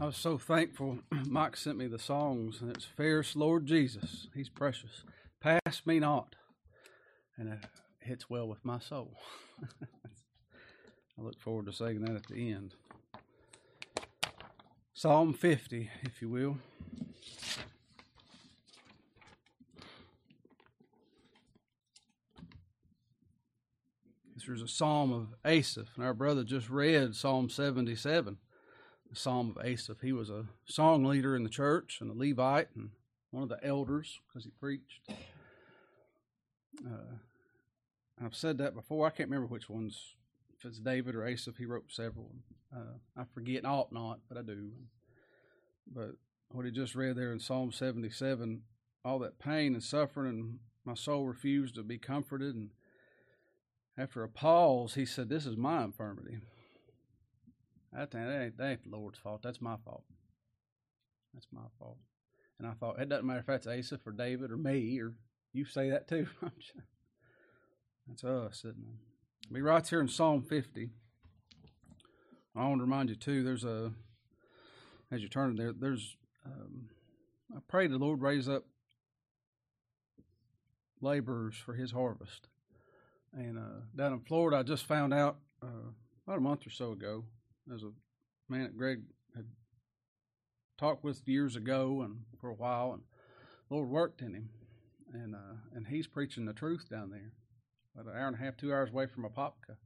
I was so thankful. Mike sent me the songs, and it's Fairest Lord Jesus. He's precious. Pass me not. And it hits well with my soul. I look forward to singing that at the end. Psalm 50, if you will. This is a psalm of Asaph, and our brother just read Psalm 77 the Psalm of Asaph. He was a song leader in the church and a Levite and one of the elders because he preached. Uh, I've said that before. I can't remember which ones. If it's David or Asaph, he wrote several. Uh, I forget, ought not, but I do. But what he just read there in Psalm 77, all that pain and suffering, and my soul refused to be comforted. And after a pause, he said, This is my infirmity. That ain't, that ain't the Lord's fault. That's my fault. That's my fault. And I thought, it doesn't matter if that's Asaph or David or me or you say that too. that's us, isn't it? Be right here in Psalm 50. I want to remind you too. There's a as you turn there. There's um, I pray the Lord raise up laborers for His harvest. And uh, down in Florida, I just found out uh, about a month or so ago there's a man that Greg had talked with years ago and for a while, and Lord worked in him, and uh, and he's preaching the truth down there, about an hour and a half, two hours away from Apopka,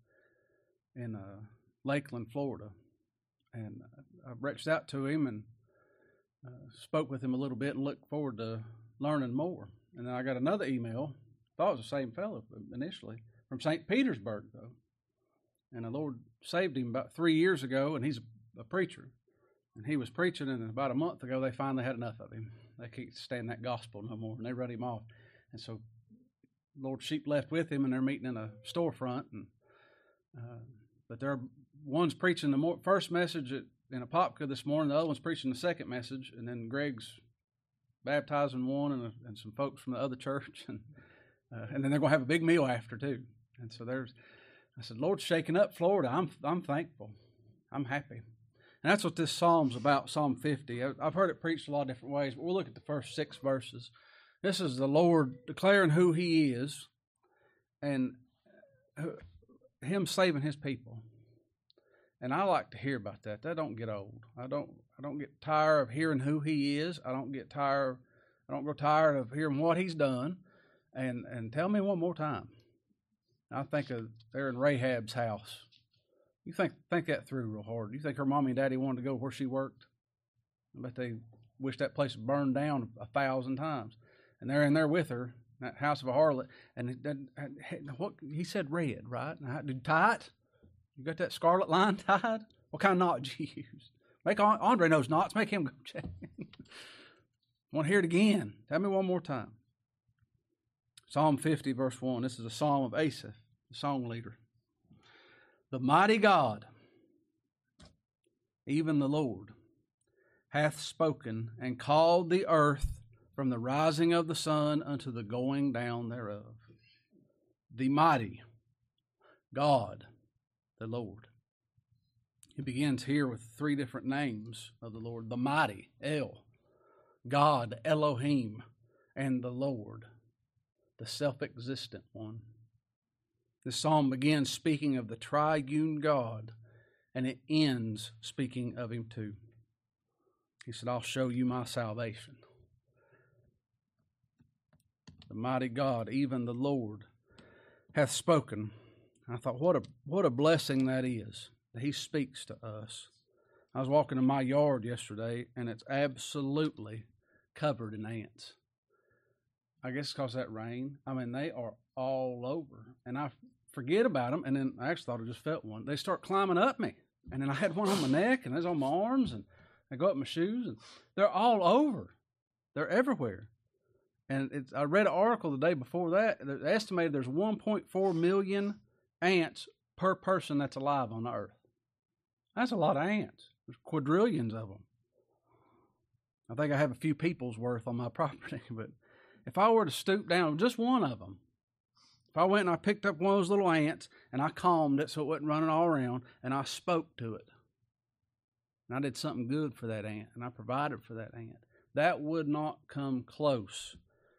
in uh, Lakeland, Florida, and I reached out to him and uh, spoke with him a little bit and looked forward to learning more. And then I got another email, thought it was the same fellow initially, from St. Petersburg though, and the Lord saved him about three years ago, and he's a preacher. And he was preaching, and about a month ago, they finally had enough of him. They can't stand that gospel no more, and they run him off. And so, Lord Sheep left with him, and they're meeting in a storefront. And uh, but they're one's preaching the more, first message at, in Apopka this morning, the other one's preaching the second message, and then Greg's baptizing one and, and some folks from the other church, and uh, and then they're going to have a big meal after too. And so there's I said, Lord's shaking up Florida. I'm, I'm thankful. I'm happy. And that's what this psalm's about, Psalm 50. I've heard it preached a lot of different ways, but we'll look at the first six verses. This is the Lord declaring who He is and uh, Him saving His people. And I like to hear about that. That don't get old. I don't. I don't get tired of hearing who He is. I don't get tired. I don't grow tired of hearing what He's done. And and tell me one more time. I think of they're in Rahab's house. You think think that through real hard. You think her mommy and daddy wanted to go where she worked? I bet they wish that place burned down a thousand times. And they're in there with her, that house of a harlot. And uh, what he said, red, right? Did tie it? You got that scarlet line tied? What kind of knot did you use? Make Andre knows knots. Make him go check. Want to hear it again? Tell me one more time. Psalm 50, verse 1. This is a psalm of Asaph song leader. The mighty God, even the Lord, hath spoken and called the earth from the rising of the sun unto the going down thereof. The mighty God, the Lord. He begins here with three different names of the Lord the mighty, El, God, Elohim, and the Lord, the self existent one. The psalm begins speaking of the triune God, and it ends speaking of Him too. He said, I'll show you my salvation. The mighty God, even the Lord, hath spoken. I thought, what a what a blessing that is that He speaks to us. I was walking in my yard yesterday, and it's absolutely covered in ants. I guess because that rain. I mean, they are all over, and I forget about them. And then I actually thought I just felt one. They start climbing up me, and then I had one on my neck, and there's on my arms, and I go up my shoes, and they're all over. They're everywhere. And I read an article the day before that. They estimated there's 1.4 million ants per person that's alive on the earth. That's a lot of ants. There's quadrillions of them. I think I have a few people's worth on my property, but if I were to stoop down just one of them, if I went and I picked up one of those little ants and I calmed it so it wasn't running all around and I spoke to it, and I did something good for that ant, and I provided for that ant, that would not come close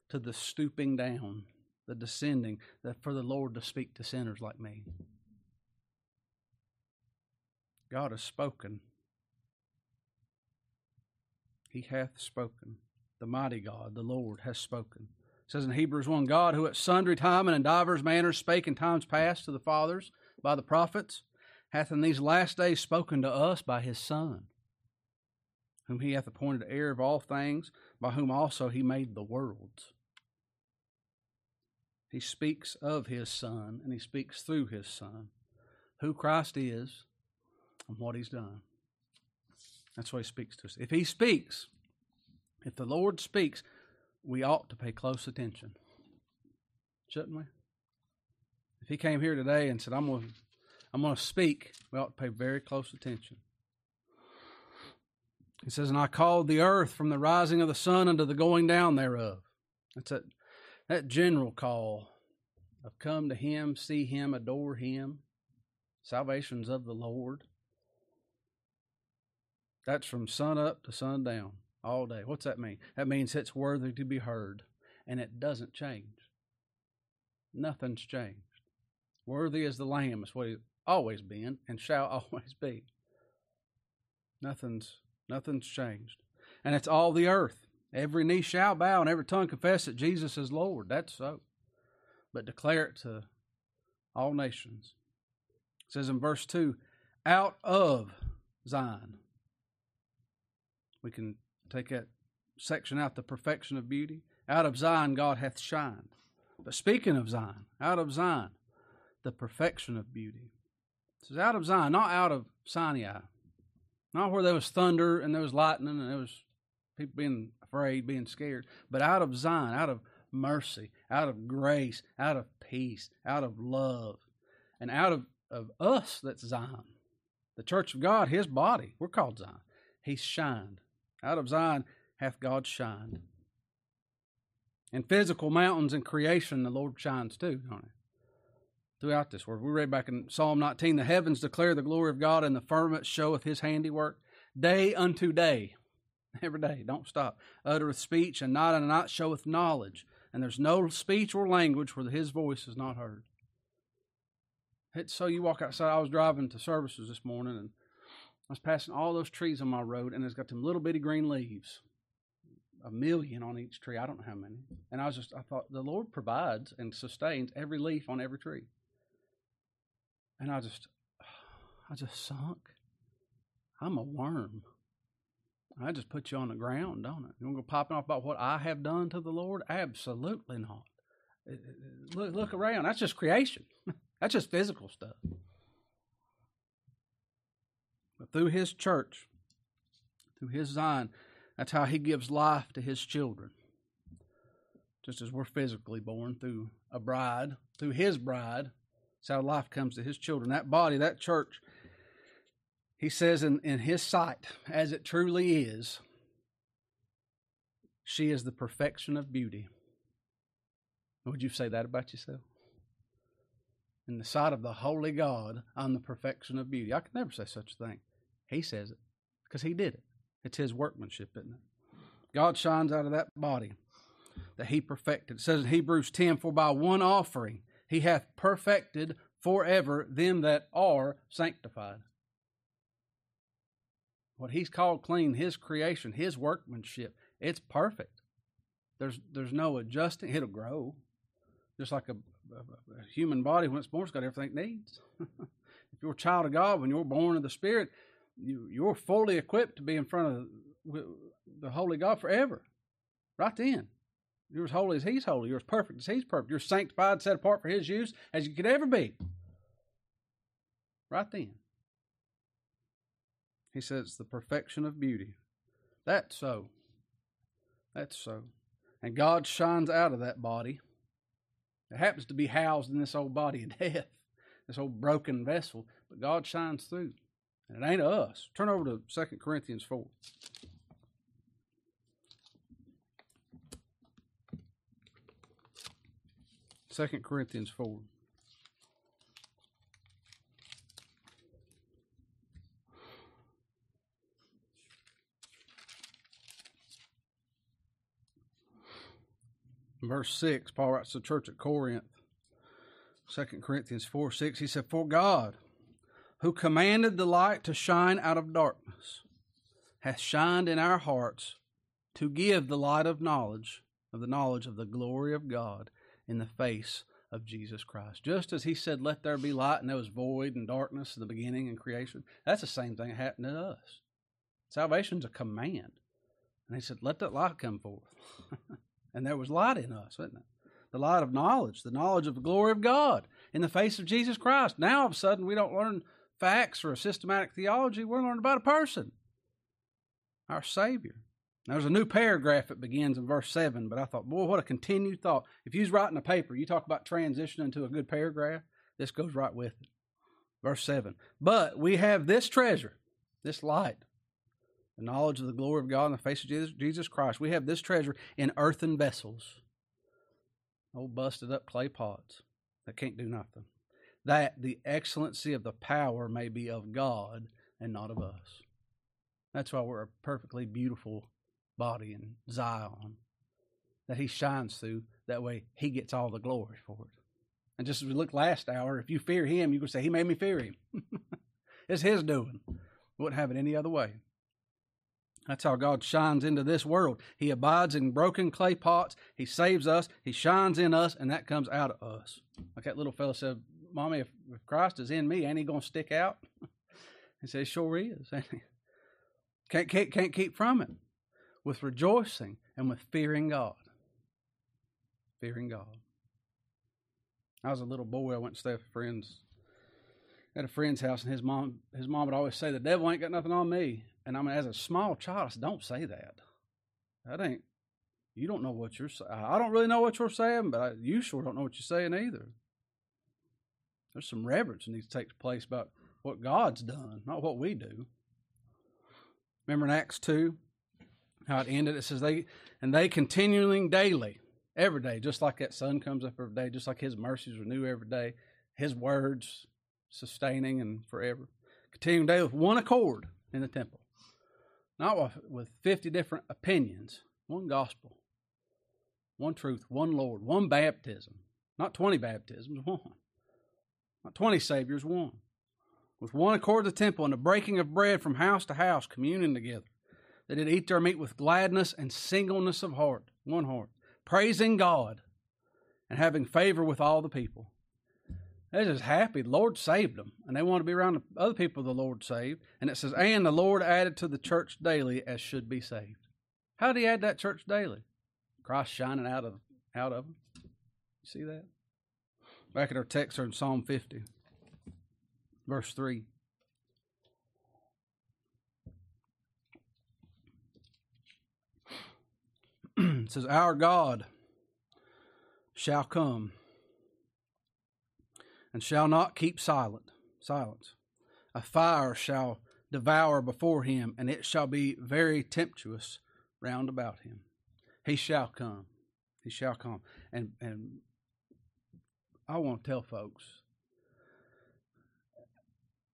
to the stooping down, the descending, that for the Lord to speak to sinners like me. God has spoken. He hath spoken. The mighty God, the Lord, has spoken. It says in Hebrews 1 God, who at sundry time and in divers manners spake in times past to the fathers by the prophets, hath in these last days spoken to us by his Son, whom he hath appointed heir of all things, by whom also he made the worlds. He speaks of his Son, and he speaks through his Son, who Christ is and what he's done. That's why he speaks to us. If he speaks, if the Lord speaks, we ought to pay close attention. Shouldn't we? If he came here today and said, I'm going to, I'm going to speak, we ought to pay very close attention. He says, And I called the earth from the rising of the sun unto the going down thereof. That's that, that general call of come to him, see him, adore him. Salvation's of the Lord. That's from sun up to sun down all day. What's that mean? That means it's worthy to be heard, and it doesn't change. Nothing's changed. Worthy as the Lamb is what he's always been and shall always be. Nothing's nothing's changed. And it's all the earth. Every knee shall bow and every tongue confess that Jesus is Lord. That's so. But declare it to all nations. It says in verse 2 out of Zion we can take that section out, the perfection of beauty. Out of Zion, God hath shined. But speaking of Zion, out of Zion, the perfection of beauty. It says out of Zion, not out of Sinai. Not where there was thunder and there was lightning and there was people being afraid, being scared, but out of Zion, out of mercy, out of grace, out of peace, out of love, and out of, of us that's Zion. The church of God, his body, we're called Zion. He's shined. Out of Zion hath God shined. In physical mountains and creation, the Lord shines too, don't he? Throughout this word. We read back in Psalm 19 The heavens declare the glory of God, and the firmament showeth his handiwork. Day unto day, every day, don't stop, uttereth speech, and night unto night showeth knowledge. And there's no speech or language where his voice is not heard. It's so you walk outside. I was driving to services this morning, and I was passing all those trees on my road, and it's got them little bitty green leaves, a million on each tree. I don't know how many. And I was just, I thought, the Lord provides and sustains every leaf on every tree. And I just, I just sunk. I'm a worm. I just put you on the ground, don't it? You want to go popping off about what I have done to the Lord? Absolutely not. Look, look around. That's just creation. That's just physical stuff. Through his church, through his Zion, that's how he gives life to his children. Just as we're physically born through a bride, through his bride, that's how life comes to his children. That body, that church, he says in, in his sight, as it truly is, she is the perfection of beauty. Would you say that about yourself? In the sight of the holy God, I'm the perfection of beauty. I could never say such a thing. He says it because he did it. It's his workmanship, isn't it? God shines out of that body that he perfected. It says in Hebrews 10 For by one offering he hath perfected forever them that are sanctified. What he's called clean, his creation, his workmanship, it's perfect. There's there's no adjusting. It'll grow, just like a, a, a human body when it's born, it's got everything it needs. if you're a child of God, when you're born of the Spirit, you, you're fully equipped to be in front of the holy God forever. Right then. You're as holy as He's holy. You're as perfect as He's perfect. You're sanctified, set apart for His use as you could ever be. Right then. He says, the perfection of beauty. That's so. That's so. And God shines out of that body. It happens to be housed in this old body of death, this old broken vessel, but God shines through. And it ain't us. Turn over to 2 Corinthians 4. Second Corinthians four. verse 6, Paul writes to the church at Corinth, 2 Corinthians 4 6, he said, For God, who commanded the light to shine out of darkness, hath shined in our hearts to give the light of knowledge, of the knowledge of the glory of God in the face of Jesus Christ. Just as he said, Let there be light, and there was void and darkness in the beginning and creation, that's the same thing that happened to us. Salvation's a command. And he said, Let that light come forth. and there was light in us, wasn't it? The light of knowledge, the knowledge of the glory of God in the face of Jesus Christ. Now, all of a sudden, we don't learn facts or a systematic theology. We're learning about a person, our Savior. There's a new paragraph that begins in verse 7, but I thought, boy, what a continued thought. If you was writing a paper, you talk about transitioning to a good paragraph, this goes right with it. Verse 7 But we have this treasure, this light, the knowledge of the glory of God in the face of Jesus Christ. We have this treasure in earthen vessels, old busted up clay pots that can't do nothing, that the excellency of the power may be of God and not of us. That's why we're a perfectly beautiful body in Zion that he shines through. That way he gets all the glory for it. And just as we looked last hour, if you fear him, you can say, He made me fear him. it's his doing. Wouldn't have it any other way. That's how God shines into this world. He abides in broken clay pots. He saves us. He shines in us, and that comes out of us. Like that little fellow said, Mommy, if, Christ is in me, ain't he going to stick out? he says, Sure is. Can't, can't, can't keep from it. With rejoicing and with fearing God. Fearing God. I was a little boy. I went to stay with friends at a friend's house, and his mom, his mom would always say, "The devil ain't got nothing on me." And I mean, as a small child, I said, "Don't say that. That ain't. You don't know what you're saying. I don't really know what you're saying, but I, you sure don't know what you're saying either." There's some reverence that needs to take place about what God's done, not what we do. Remember in Acts two, how it ended? It says they and they continuing daily, every day, just like that sun comes up every day, just like His mercies renew every day, His words sustaining and forever. Continuing daily with one accord in the temple, not with fifty different opinions, one gospel, one truth, one Lord, one baptism, not twenty baptisms, one, not twenty saviors, one with one accord the temple and the breaking of bread from house to house, communing together. They did eat their meat with gladness and singleness of heart, one heart, praising God and having favor with all the people. They're just happy. The Lord saved them, and they want to be around the other people the Lord saved. And it says, and the Lord added to the church daily as should be saved. How did he add that church daily? Christ shining out of out of them. You see that? Back at our text are in Psalm 50. Verse 3. it says, Our God shall come and shall not keep silent silence. A fire shall devour before him, and it shall be very tempestuous round about him. He shall come. He shall come. And and I want to tell folks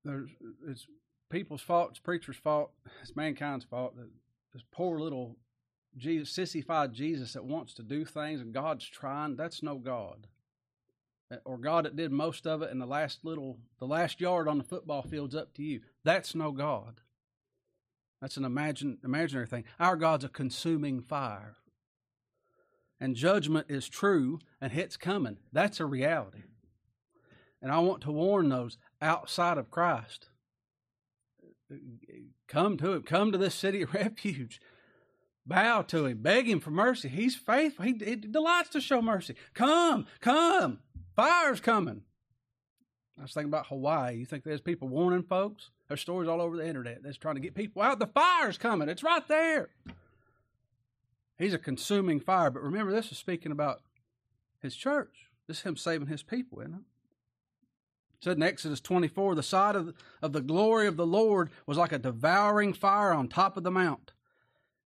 there's it's people's fault, it's preachers' fault, it's mankind's fault that this poor little Jesus, sissified Jesus that wants to do things and God's trying, that's no God. Eh, or God that did most of it and the last little the last yard on the football field's up to you. That's no God. That's an imagine, imaginary thing. Our God's a consuming fire. And judgment is true and it's coming. That's a reality. And I want to warn those outside of Christ. Come to Him. Come to this city of refuge. Bow to Him. Beg Him for mercy. He's faithful. He, he delights to show mercy. Come, come. Fire's coming. I was thinking about Hawaii. You think there's people warning folks? There's stories all over the internet that's trying to get people out. The fire's coming. It's right there. He's a consuming fire. But remember, this is speaking about his church. This is him saving his people, isn't it? said in Exodus 24, the sight of, of the glory of the Lord was like a devouring fire on top of the mount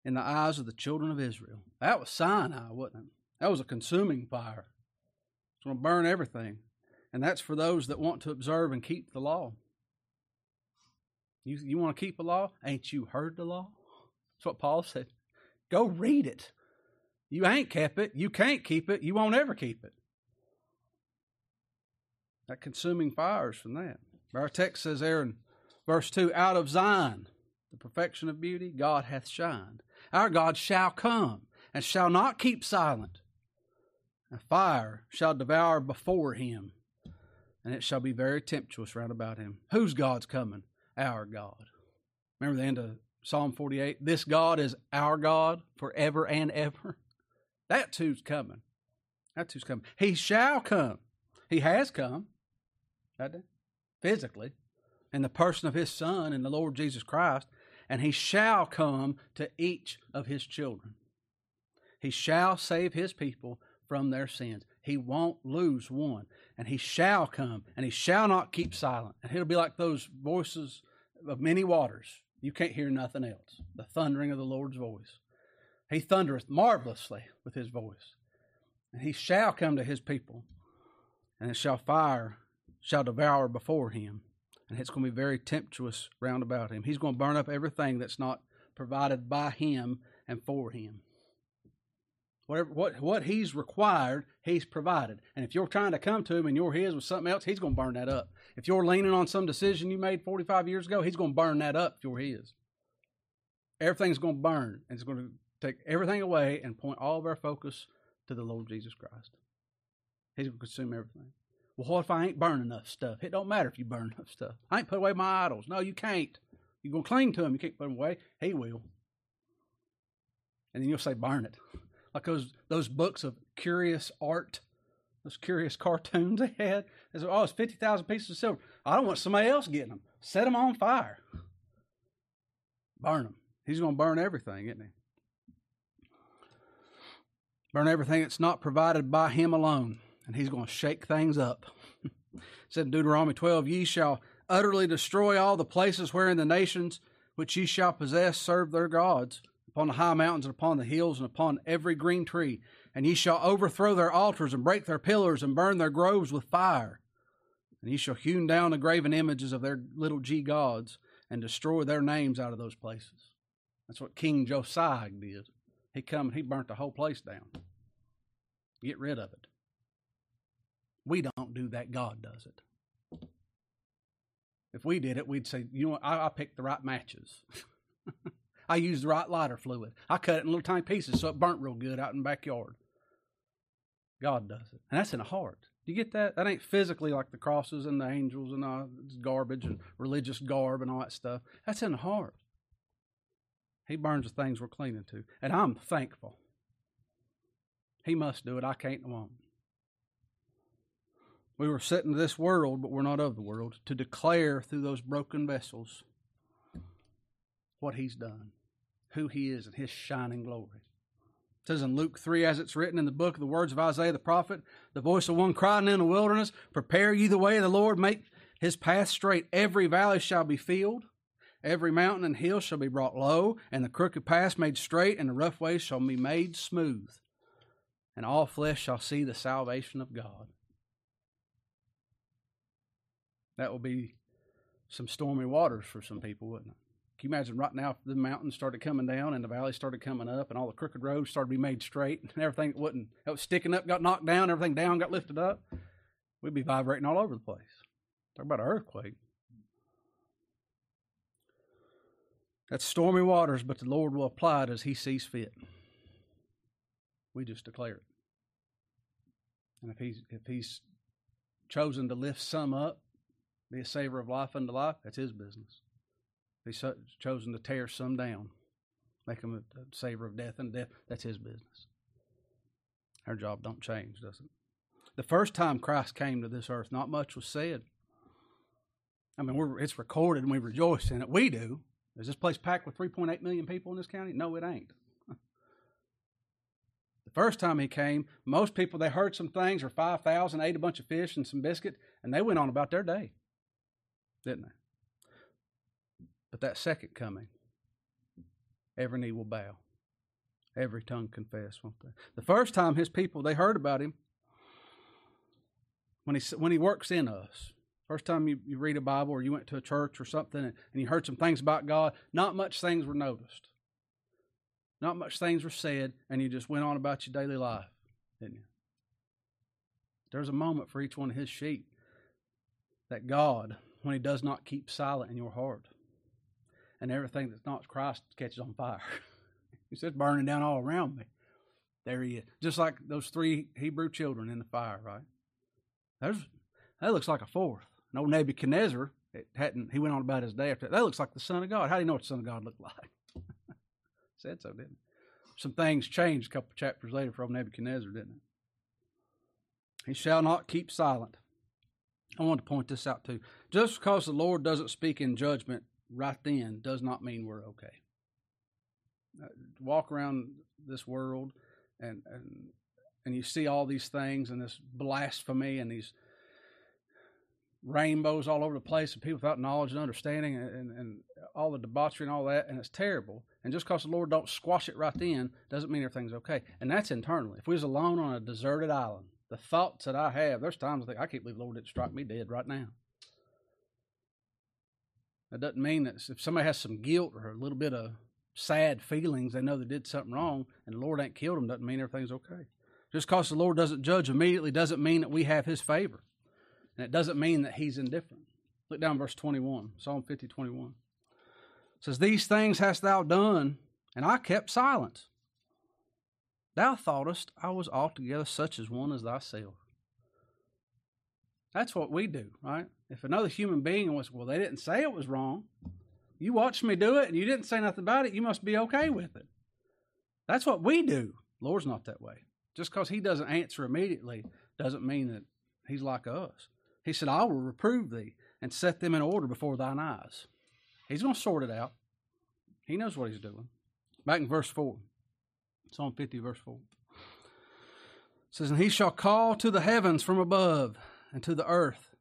in the eyes of the children of Israel. That was Sinai, wasn't it? That was a consuming fire. It's going to burn everything. And that's for those that want to observe and keep the law. You, you want to keep the law? Ain't you heard the law? That's what Paul said. Go read it. You ain't kept it. You can't keep it. You won't ever keep it. That consuming fires from that. Our text says there in verse 2 Out of Zion, the perfection of beauty, God hath shined. Our God shall come and shall not keep silent. A fire shall devour before him, and it shall be very tempestuous round about him. Whose God's coming? Our God. Remember the end of Psalm 48? This God is our God forever and ever. That too's coming. That too's coming. He shall come. He has come, physically, in the person of his Son and the Lord Jesus Christ, and he shall come to each of his children. He shall save his people from their sins. He won't lose one. And he shall come, and he shall not keep silent. And he'll be like those voices of many waters. You can't hear nothing else. The thundering of the Lord's voice. He thundereth marvelously with his voice. And he shall come to his people, and it shall fire, shall devour before him. And it's going to be very tempestuous round about him. He's going to burn up everything that's not provided by him and for him. Whatever, what, what he's required, he's provided. And if you're trying to come to him and you're his with something else, he's going to burn that up. If you're leaning on some decision you made 45 years ago, he's going to burn that up if you're his. Everything's going to burn, and it's going to take everything away and point all of our focus to the Lord Jesus Christ. He's going to consume everything. Well, what if I ain't burning enough stuff? It don't matter if you burn enough stuff. I ain't put away my idols. No, you can't. You're going to cling to them. You can't put them away. He will. And then you'll say, burn it like those those books of curious art, those curious cartoons they had. They said, "Oh, it's fifty thousand pieces of silver. I don't want somebody else getting them. Set them on fire. Burn them. He's going to burn everything, isn't he? Burn everything that's not provided by him alone, and he's going to shake things up." said in Deuteronomy twelve, "Ye shall." utterly destroy all the places wherein the nations which ye shall possess serve their gods, upon the high mountains and upon the hills and upon every green tree. And ye shall overthrow their altars and break their pillars and burn their groves with fire. And ye shall hew down the graven images of their little g gods and destroy their names out of those places. That's what King Josiah did. He come and he burnt the whole place down. Get rid of it. We don't do that. God does it. If we did it, we'd say, you know I, I picked the right matches. I used the right lighter fluid. I cut it in little tiny pieces so it burnt real good out in the backyard. God does it. And that's in the heart. Do you get that? That ain't physically like the crosses and the angels and all this garbage and religious garb and all that stuff. That's in the heart. He burns the things we're clinging to. And I'm thankful. He must do it. I can't and won't. We were sent into this world, but we're not of the world, to declare through those broken vessels what he's done, who he is, and his shining glory. It says in Luke 3, as it's written in the book, of the words of Isaiah the prophet, the voice of one crying in the wilderness, Prepare ye the way of the Lord, make his path straight. Every valley shall be filled, every mountain and hill shall be brought low, and the crooked paths made straight, and the rough ways shall be made smooth. And all flesh shall see the salvation of God. That will be some stormy waters for some people, wouldn't it? You imagine right now if the mountains started coming down and the valley started coming up and all the crooked roads started to be made straight and everything that wasn't that was sticking up got knocked down, everything down got lifted up? We'd be vibrating all over the place. Talk about an earthquake. That's stormy waters, but the Lord will apply it as He sees fit. We just declare it. And if He's if He's chosen to lift some up, be a savor of life unto life, that's His business. He's chosen to tear some down, make them a, savor of death and death. That's his business. Our job don't change, does it? The first time Christ came to this earth, not much was said. I mean, it's recorded and we rejoice in it. We do. Is this place packed with 3.8 million people in this county? No, it ain't. the first time he came, most people, they heard some things, or 5,000, ate a bunch of fish and some biscuit, and they went on about their day, didn't they? But that second coming, every knee will bow, every tongue confess, won't they? The first time his people they heard about him when he when he works in us. First time you, you read a Bible or you went to a church or something and, and you heard some things about God, not much things were noticed. not much things were said, and you just went on about your daily life, didn't you? There's a moment for each one of his sheep that God, when he does not keep silent in your heart, and everything that's not Christ catches on fire. he says, burning down all around me. There he is. Just like those three Hebrew children in the fire, right? There's, that looks like a fourth. No Nebuchadnezzar, it hadn't, he went on about his day after that. Looks like the Son of God. How do you know what the Son of God looked like? Said so, didn't it? Some things changed a couple chapters later from Nebuchadnezzar, didn't it? He shall not keep silent. I want to point this out too. Just because the Lord doesn't speak in judgment right then does not mean we're okay. Uh, walk around this world and, and and you see all these things and this blasphemy and these rainbows all over the place and people without knowledge and understanding and, and, and all the debauchery and all that and it's terrible. And just because the lord don't squash it right then doesn't mean everything's okay. And that's internally if we was alone on a deserted island the thoughts that i have there's times i think i can't believe the lord didn't strike me dead right now that doesn't mean that if somebody has some guilt or a little bit of sad feelings they know they did something wrong and the lord ain't killed them doesn't mean everything's okay just because the lord doesn't judge immediately doesn't mean that we have his favor and it doesn't mean that he's indifferent. Look down verse 21, Psalm 50, 21. It says, These things hast thou done, and I kept silence. Thou thoughtest I was altogether such as one as thyself. That's what we do, right? If another human being was, well, they didn't say it was wrong. You watched me do it and you didn't say nothing about it, you must be okay with it. That's what we do. Lord's not that way. Just because he doesn't answer immediately doesn't mean that he's like us. He said, I will reprove thee and set them in order before thine eyes. He's going to sort it out. He knows what he's doing. Back in verse 4, Psalm 50, verse 4. It says, And he shall call to the heavens from above and to the earth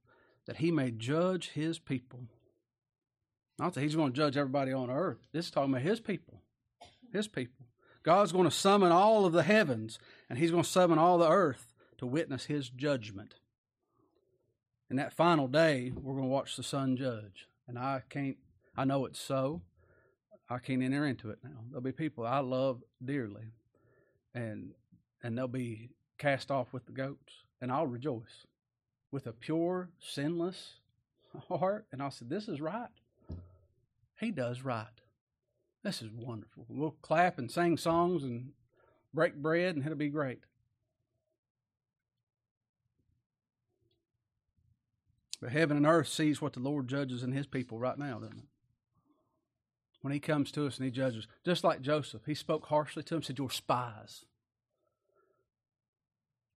that he may judge his people. Not that he's going to judge everybody on earth. This is talking about his people. His people. God's going to summon all of the heavens and he's going to summon all the earth to witness his judgment. And that final day, we're going to watch the Son judge. And I can't, I know it's so. I can't enter into it now. There'll be people I love dearly, and and they'll be cast off with the goats, and I'll rejoice with a pure, sinless heart. And I'll say, This is right. He does right. This is wonderful. We'll clap and sing songs and break bread, and it'll be great. But heaven and earth sees what the Lord judges in his people right now, doesn't it? When he comes to us and he judges, just like Joseph, he spoke harshly to him, said, You're spies.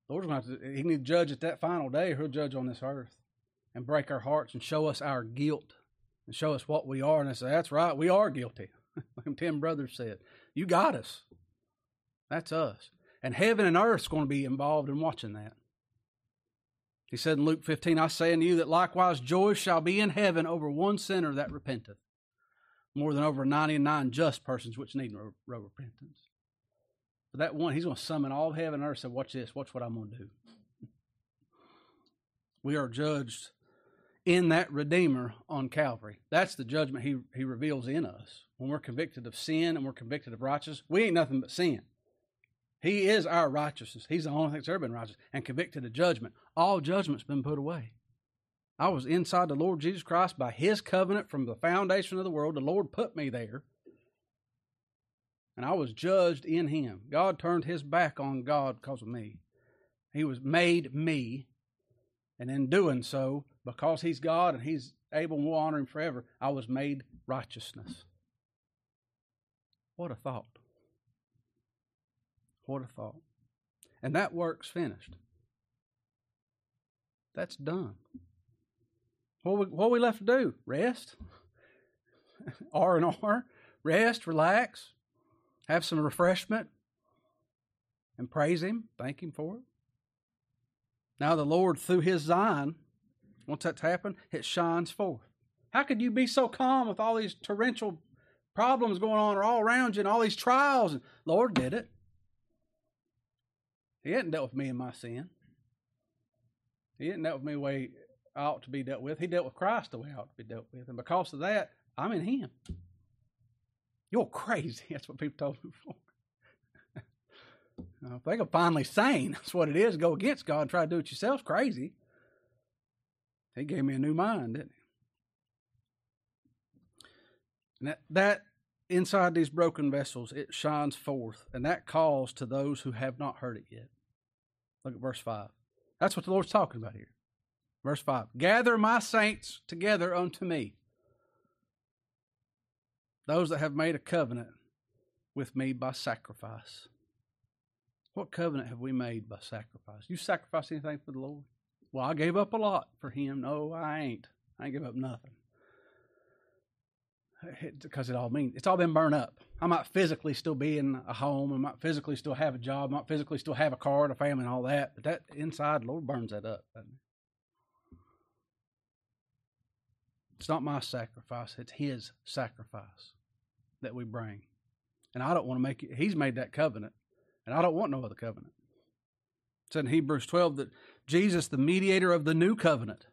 Lord's going to have to, he to judge at that final day, he'll judge on this earth and break our hearts and show us our guilt and show us what we are. And I say, That's right, we are guilty. like ten brothers said, You got us. That's us. And heaven and earth's going to be involved in watching that. He said in Luke 15, I say unto you that likewise joy shall be in heaven over one sinner that repenteth, more than over 99 just persons which need no repentance. That one, he's going to summon all heaven and earth and Watch this, watch what I'm going to do. We are judged in that Redeemer on Calvary. That's the judgment he, he reveals in us. When we're convicted of sin and we're convicted of righteousness, we ain't nothing but sin. He is our righteousness. He's the only thing that's ever been righteous and convicted of judgment. All judgment's been put away. I was inside the Lord Jesus Christ by His covenant from the foundation of the world. The Lord put me there. And I was judged in Him. God turned His back on God because of me. He was made me. And in doing so, because He's God and He's able and will honor Him forever, I was made righteousness. What a thought. What a thought. And that work's finished. That's done. What we, what we left to do? Rest. R and R. Rest, relax, have some refreshment, and praise Him. Thank Him for it. Now the Lord, through His Zion, once that's happened, it shines forth. How could you be so calm with all these torrential problems going on all around you and all these trials? And Lord did it. He hadn't dealt with me and my sin. He hadn't dealt with me the way I ought to be dealt with. He dealt with Christ the way I ought to be dealt with. And because of that, I'm in Him. You're crazy. That's what people told me before. Now, uh, if they can finally sane, that's what it is. Go against God and try to do it yourself. Crazy. He gave me a new mind, didn't he? And that, that inside these broken vessels, it shines forth, and that calls to those who have not heard it yet. Look at verse 5. That's what the Lord's talking about here. Verse 5 Gather my saints together unto me, those that have made a covenant with me by sacrifice. What covenant have we made by sacrifice? You sacrifice anything for the Lord? Well, I gave up a lot for Him. No, I ain't. I ain't give up nothing because it all means it's all been burned up. I might physically still be in a home, I might physically still have a job, I might physically still have a car and a family and all that, but that inside, Lord burns that up. It's not my sacrifice, it's His sacrifice that we bring. And I don't want to make it, He's made that covenant, and I don't want no other covenant. It said in Hebrews 12 that Jesus, the mediator of the new covenant,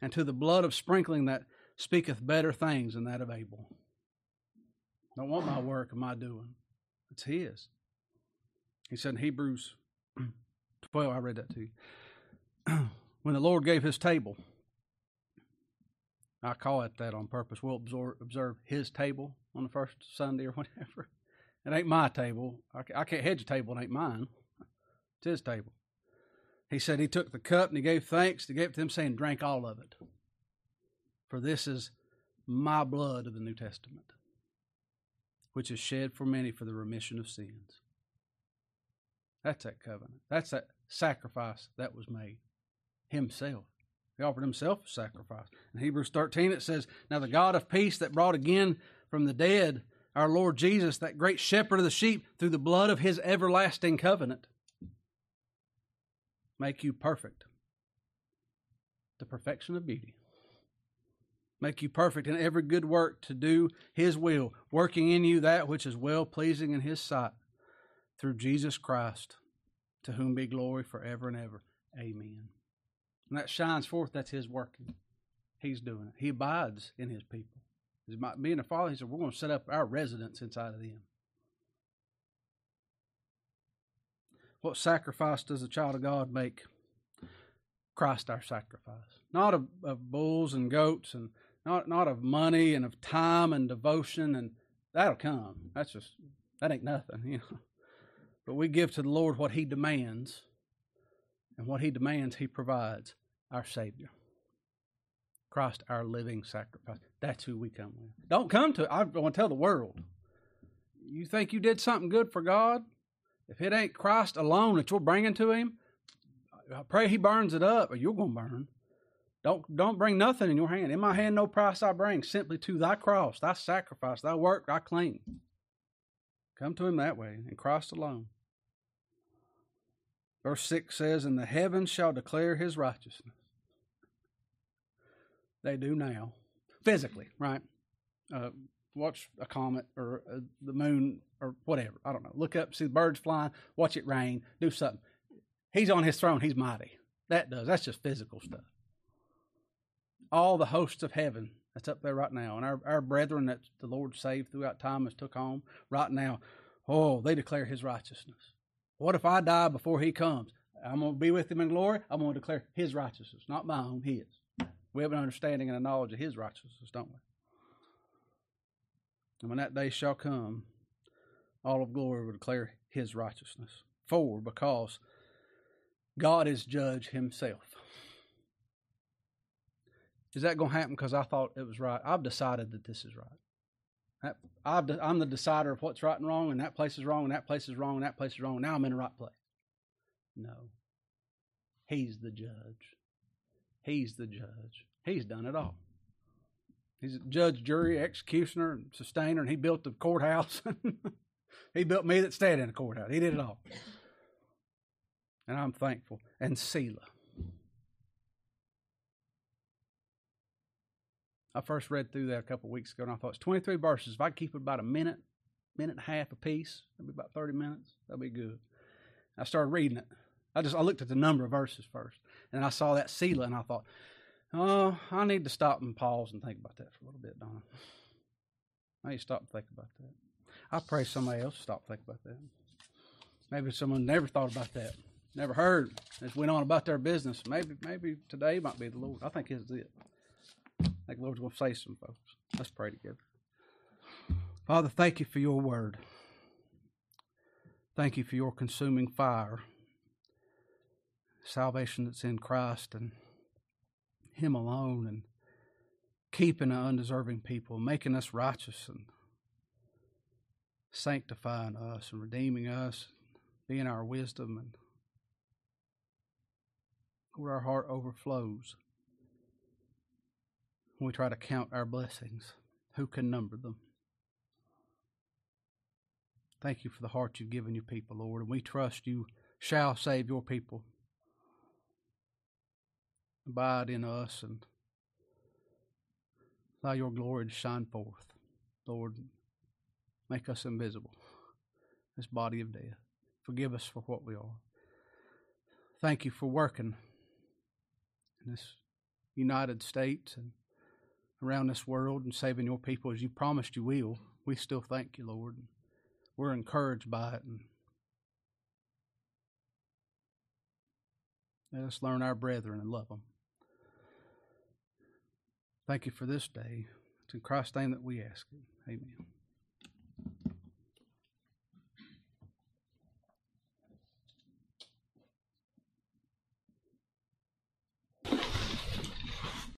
and to the blood of sprinkling that speaketh better things than that of Abel. Don't want my work or my doing. It's his. He said in Hebrews 12, I read that to you. when the Lord gave his table, I call it that on purpose. We'll observe his table on the first Sunday or whatever. It ain't my table. I, can't hedge a table. It ain't mine. It's his table. He said he took the cup and he gave thanks. He gave it to them, saying, "Drink all of it." For this is my blood of the New Testament, which is shed for many for the remission of sins. That's that covenant. That's that sacrifice that was made. Himself. He offered himself a sacrifice. In Hebrews 13, it says, Now the God of peace that brought again from the dead our Lord Jesus, that great shepherd of the sheep, through the blood of his everlasting covenant, make you perfect. The perfection of beauty make you perfect in every good work to do his will, working in you that which is well pleasing in his sight, through Jesus Christ, to whom be glory forever and ever. Amen. And that shines forth, that's his working. He's doing it. He abides in his people. As being a father, he said, We're going to set up our residence inside of them. What sacrifice does a child of God make? Christ our sacrifice. Not of, of bulls and goats and not not of money and of time and devotion and that'll come. That's just that ain't nothing, you know. But we give to the Lord what He demands, and what He demands, He provides. Our Savior, Christ, our living sacrifice. That's who we come with. Don't come to. I want to tell the world. You think you did something good for God? If it ain't Christ alone that you're bringing to Him, I pray He burns it up, or you're gonna burn. Don't don't bring nothing in your hand. In my hand no price I bring, simply to thy cross, thy sacrifice, thy work I claim. Come to him that way, in Christ alone. Verse 6 says, And the heavens shall declare his righteousness. They do now. Physically, right? Uh, watch a comet or uh, the moon or whatever. I don't know. Look up, see the birds flying, watch it rain, do something. He's on his throne. He's mighty. That does. That's just physical stuff all the hosts of heaven that's up there right now, and our, our brethren that the Lord saved throughout time has took home right now, oh, they declare his righteousness. What if I die before he comes? I'm going to be with him in glory. I'm going to declare his righteousness, not my own, his. We have an understanding and a knowledge of his righteousness, don't we? And when that day shall come, all of glory will declare his righteousness. For, because God is judge himself. Is that going to happen because I thought it was right? I've decided that this is right. i am the decider of what's right and wrong, and that place is wrong, and that place is wrong, and that place is wrong. Now I'm in the right place. No. He's the judge. He's the judge. He's done it all. He's a judge, jury, executioner, and sustainer, and he built the courthouse. he built me that stayed in the courthouse. He did it all. And I'm thankful. And Selah. I first read through that a couple weeks ago, and I thought it's 23 verses. If I keep it about a minute, minute and a half a piece, that'd be about 30 minutes. That'd be good. I started reading it. I just I looked at the number of verses first, and I saw that Selah, and I thought, oh, I need to stop and pause and think about that for a little bit, Donna. I need to stop and think about that. I pray somebody else stop and think about that. Maybe someone never thought about that, never heard, just went on about their business. Maybe, maybe today might be the Lord. I think it's it. I think Lord's going to say some folks. Let's pray together. Father, thank you for your word. Thank you for your consuming fire, salvation that's in Christ and Him alone, and keeping an undeserving people, making us righteous and sanctifying us and redeeming us, being our wisdom and where our heart overflows when we try to count our blessings. Who can number them? Thank you for the heart you've given your people, Lord, and we trust you shall save your people. Abide in us and allow your glory to shine forth. Lord, make us invisible, this body of death. Forgive us for what we are. Thank you for working in this United States and around this world and saving your people as you promised you will. We still thank you, Lord. We're encouraged by it. And let us learn our brethren and love them. Thank you for this day. It's in Christ's name that we ask it. Amen.